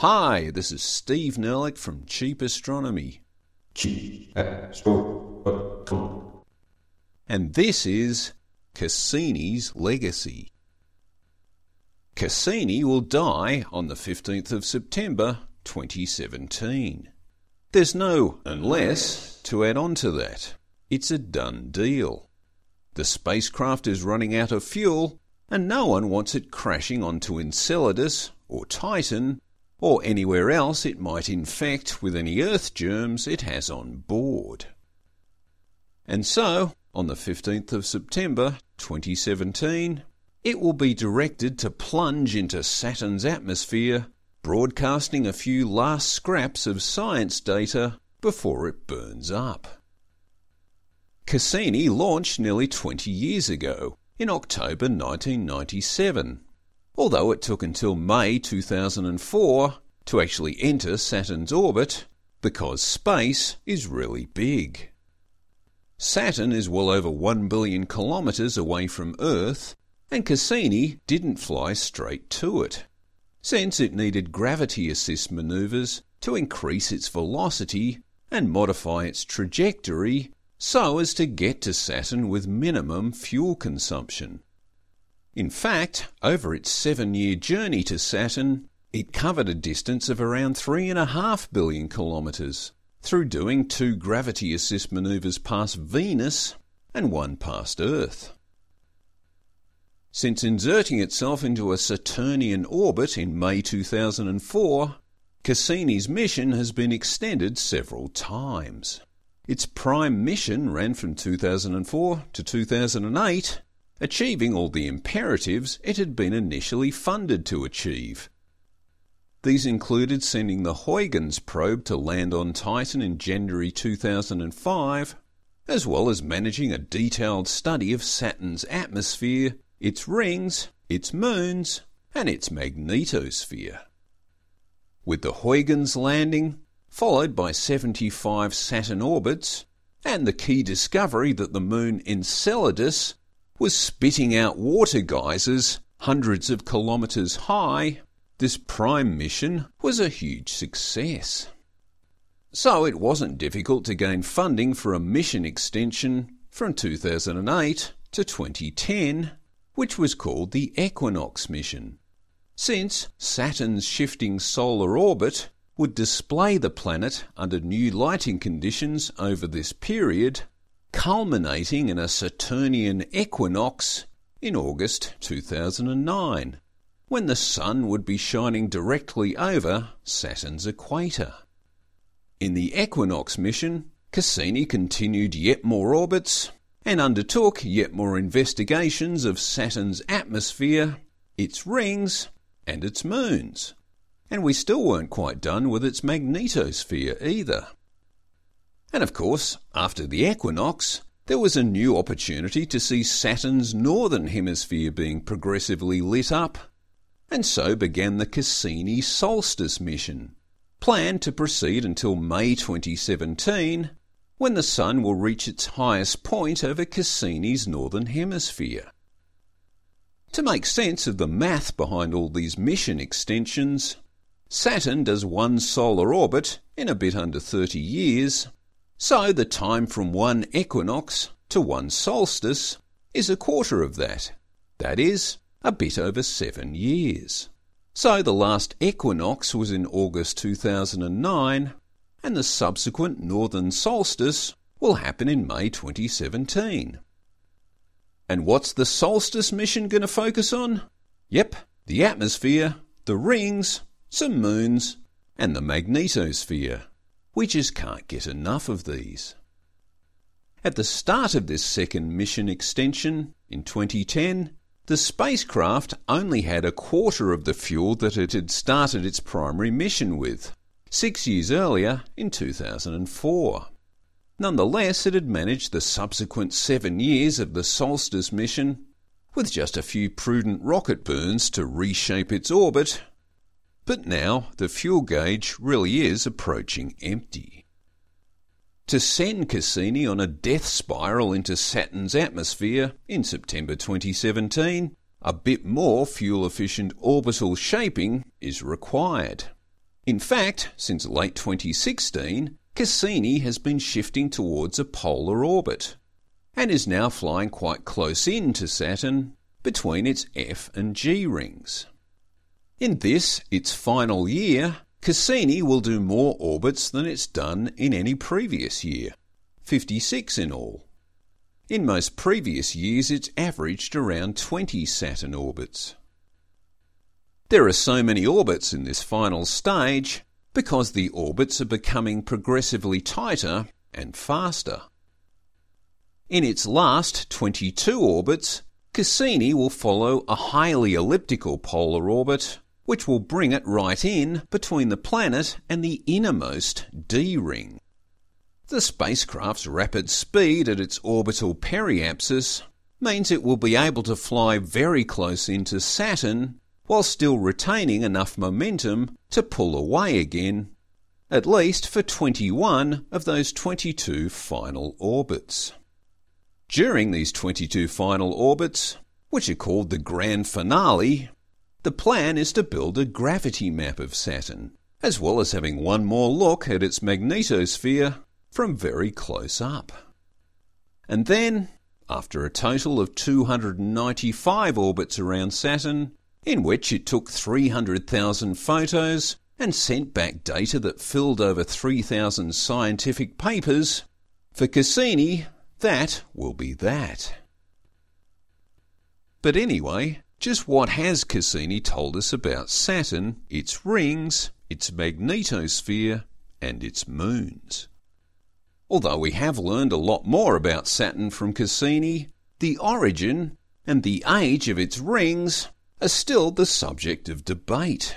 Hi, this is Steve Nerlich from Cheap Astronomy. And this is Cassini's Legacy. Cassini will die on the 15th of September 2017. There's no unless to add on to that. It's a done deal. The spacecraft is running out of fuel, and no one wants it crashing onto Enceladus or Titan or anywhere else it might infect with any Earth germs it has on board. And so, on the 15th of September 2017, it will be directed to plunge into Saturn's atmosphere, broadcasting a few last scraps of science data before it burns up. Cassini launched nearly 20 years ago, in October 1997, although it took until May 2004 to actually enter Saturn's orbit because space is really big. Saturn is well over 1 billion kilometres away from Earth, and Cassini didn't fly straight to it, since it needed gravity assist manoeuvres to increase its velocity and modify its trajectory so as to get to Saturn with minimum fuel consumption. In fact, over its seven year journey to Saturn, it covered a distance of around 3.5 billion kilometres through doing two gravity assist manoeuvres past Venus and one past Earth. Since inserting itself into a Saturnian orbit in May 2004, Cassini's mission has been extended several times. Its prime mission ran from 2004 to 2008, achieving all the imperatives it had been initially funded to achieve. These included sending the Huygens probe to land on Titan in January 2005, as well as managing a detailed study of Saturn's atmosphere, its rings, its moons, and its magnetosphere. With the Huygens landing, followed by 75 Saturn orbits, and the key discovery that the moon Enceladus was spitting out water geysers hundreds of kilometres high, this prime mission was a huge success. So it wasn't difficult to gain funding for a mission extension from 2008 to 2010, which was called the Equinox mission. Since Saturn's shifting solar orbit would display the planet under new lighting conditions over this period, culminating in a Saturnian equinox in August 2009, when the Sun would be shining directly over Saturn's equator. In the Equinox mission, Cassini continued yet more orbits and undertook yet more investigations of Saturn's atmosphere, its rings, and its moons and we still weren't quite done with its magnetosphere either. And of course, after the equinox, there was a new opportunity to see Saturn's northern hemisphere being progressively lit up, and so began the Cassini Solstice mission, planned to proceed until May 2017, when the Sun will reach its highest point over Cassini's northern hemisphere. To make sense of the math behind all these mission extensions, Saturn does one solar orbit in a bit under 30 years, so the time from one equinox to one solstice is a quarter of that. That is, a bit over seven years. So the last equinox was in August 2009, and the subsequent northern solstice will happen in May 2017. And what's the solstice mission going to focus on? Yep, the atmosphere, the rings, some moons, and the magnetosphere. We just can't get enough of these. At the start of this second mission extension in 2010, the spacecraft only had a quarter of the fuel that it had started its primary mission with, six years earlier in 2004. Nonetheless, it had managed the subsequent seven years of the Solstice mission with just a few prudent rocket burns to reshape its orbit but now the fuel gauge really is approaching empty. To send Cassini on a death spiral into Saturn's atmosphere in September 2017, a bit more fuel efficient orbital shaping is required. In fact, since late 2016, Cassini has been shifting towards a polar orbit and is now flying quite close in to Saturn between its F and G rings. In this, its final year, Cassini will do more orbits than it's done in any previous year 56 in all. In most previous years, it's averaged around 20 Saturn orbits. There are so many orbits in this final stage because the orbits are becoming progressively tighter and faster. In its last 22 orbits, Cassini will follow a highly elliptical polar orbit, which will bring it right in between the planet and the innermost D ring. The spacecraft's rapid speed at its orbital periapsis means it will be able to fly very close into Saturn while still retaining enough momentum to pull away again, at least for 21 of those 22 final orbits. During these 22 final orbits, which are called the grand finale, the plan is to build a gravity map of Saturn, as well as having one more look at its magnetosphere from very close up. And then, after a total of 295 orbits around Saturn, in which it took 300,000 photos and sent back data that filled over 3,000 scientific papers, for Cassini, that will be that. But anyway, just what has Cassini told us about Saturn, its rings, its magnetosphere, and its moons? Although we have learned a lot more about Saturn from Cassini, the origin and the age of its rings are still the subject of debate.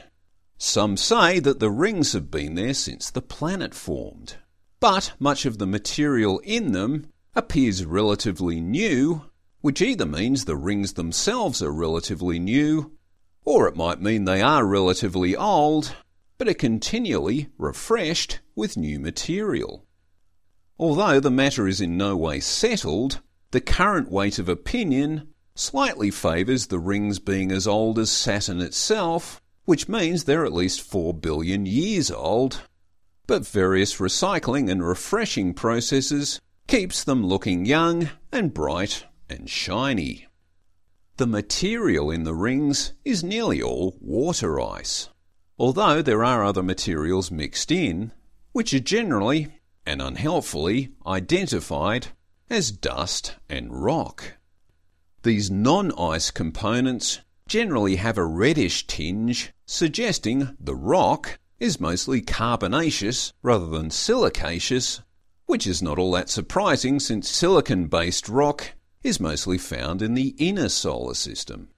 Some say that the rings have been there since the planet formed, but much of the material in them appears relatively new, which either means the rings themselves are relatively new, or it might mean they are relatively old, but are continually refreshed with new material. Although the matter is in no way settled, the current weight of opinion slightly favours the rings being as old as Saturn itself, which means they're at least 4 billion years old. But various recycling and refreshing processes keeps them looking young and bright and shiny. The material in the rings is nearly all water ice, although there are other materials mixed in, which are generally and unhelpfully identified as dust and rock. These non ice components generally have a reddish tinge, suggesting the rock is mostly carbonaceous rather than silicaceous, which is not all that surprising since silicon based rock is mostly found in the inner solar system.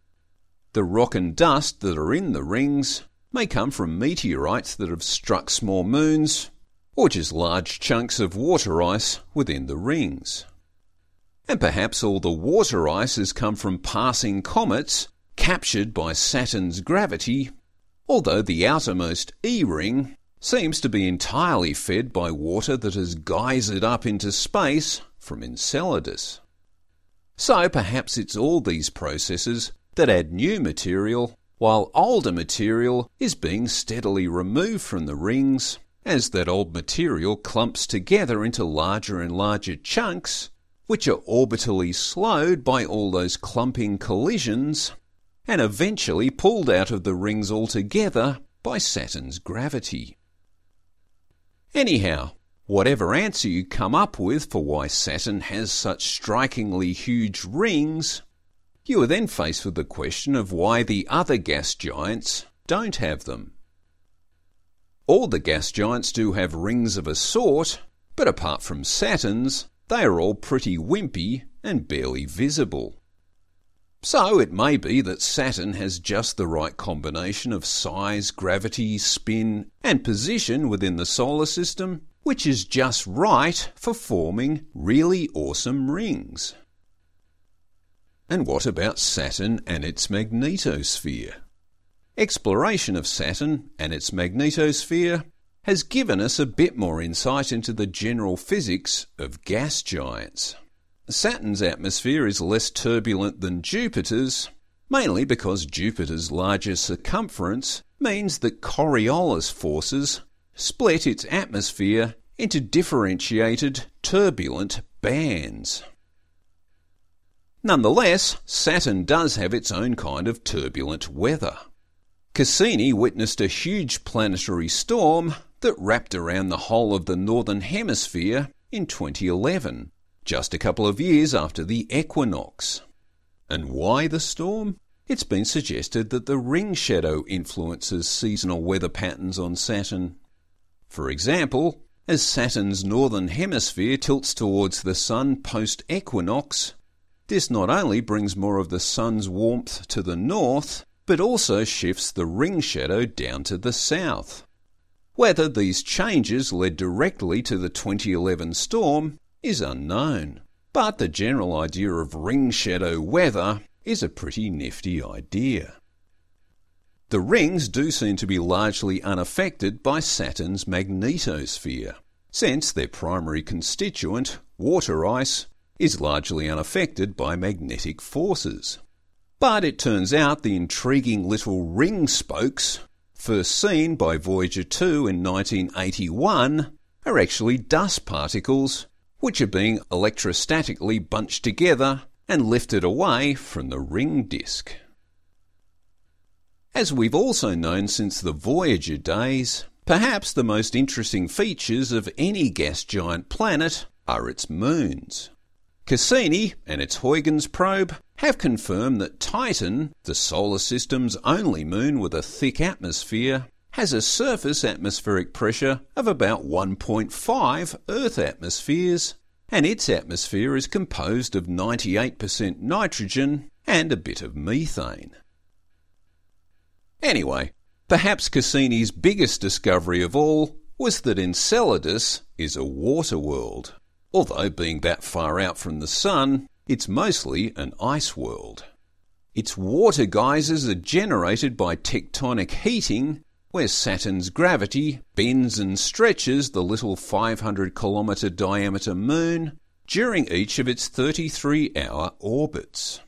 The rock and dust that are in the rings may come from meteorites that have struck small moons, or just large chunks of water ice within the rings. And perhaps all the water ice has come from passing comets captured by Saturn's gravity, although the outermost E ring seems to be entirely fed by water that has geysered up into space from Enceladus. So perhaps it's all these processes that add new material, while older material is being steadily removed from the rings as that old material clumps together into larger and larger chunks, which are orbitally slowed by all those clumping collisions, and eventually pulled out of the rings altogether by Saturn's gravity. Anyhow, whatever answer you come up with for why Saturn has such strikingly huge rings, you are then faced with the question of why the other gas giants don't have them. All the gas giants do have rings of a sort, but apart from Saturn's, they are all pretty wimpy and barely visible. So it may be that Saturn has just the right combination of size, gravity, spin, and position within the solar system, which is just right for forming really awesome rings. And what about Saturn and its magnetosphere? Exploration of Saturn and its magnetosphere has given us a bit more insight into the general physics of gas giants. Saturn's atmosphere is less turbulent than Jupiter's, mainly because Jupiter's larger circumference means that Coriolis forces split its atmosphere into differentiated turbulent bands. Nonetheless, Saturn does have its own kind of turbulent weather. Cassini witnessed a huge planetary storm that wrapped around the whole of the northern hemisphere in 2011, just a couple of years after the equinox. And why the storm? It's been suggested that the ring shadow influences seasonal weather patterns on Saturn. For example, as Saturn's northern hemisphere tilts towards the Sun post equinox, this not only brings more of the Sun's warmth to the north, but also shifts the ring shadow down to the south. Whether these changes led directly to the 2011 storm is unknown, but the general idea of ring shadow weather is a pretty nifty idea. The rings do seem to be largely unaffected by Saturn's magnetosphere, since their primary constituent, water ice, is largely unaffected by magnetic forces. But it turns out the intriguing little ring spokes, first seen by Voyager 2 in 1981, are actually dust particles which are being electrostatically bunched together and lifted away from the ring disk. As we've also known since the Voyager days, perhaps the most interesting features of any gas giant planet are its moons. Cassini and its Huygens probe have confirmed that Titan, the solar system's only moon with a thick atmosphere, has a surface atmospheric pressure of about 1.5 Earth atmospheres, and its atmosphere is composed of 98% nitrogen and a bit of methane. Anyway, perhaps Cassini's biggest discovery of all was that Enceladus is a water world. Although being that far out from the Sun, it's mostly an ice world. Its water geysers are generated by tectonic heating, where Saturn's gravity bends and stretches the little 500 kilometre diameter moon during each of its 33 hour orbits.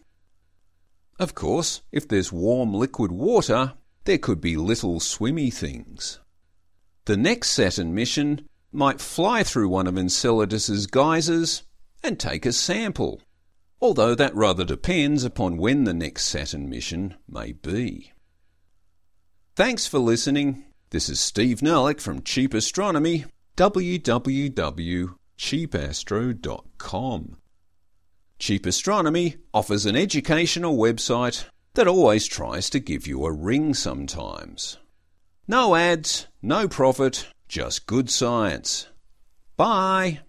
Of course, if there's warm liquid water, there could be little swimmy things. The next Saturn mission might fly through one of Enceladus's geysers and take a sample, although that rather depends upon when the next Saturn mission may be. Thanks for listening. This is Steve Nerlich from Cheap Astronomy, www.cheapastro.com. Cheap Astronomy offers an educational website that always tries to give you a ring sometimes. No ads, no profit, just good science. Bye.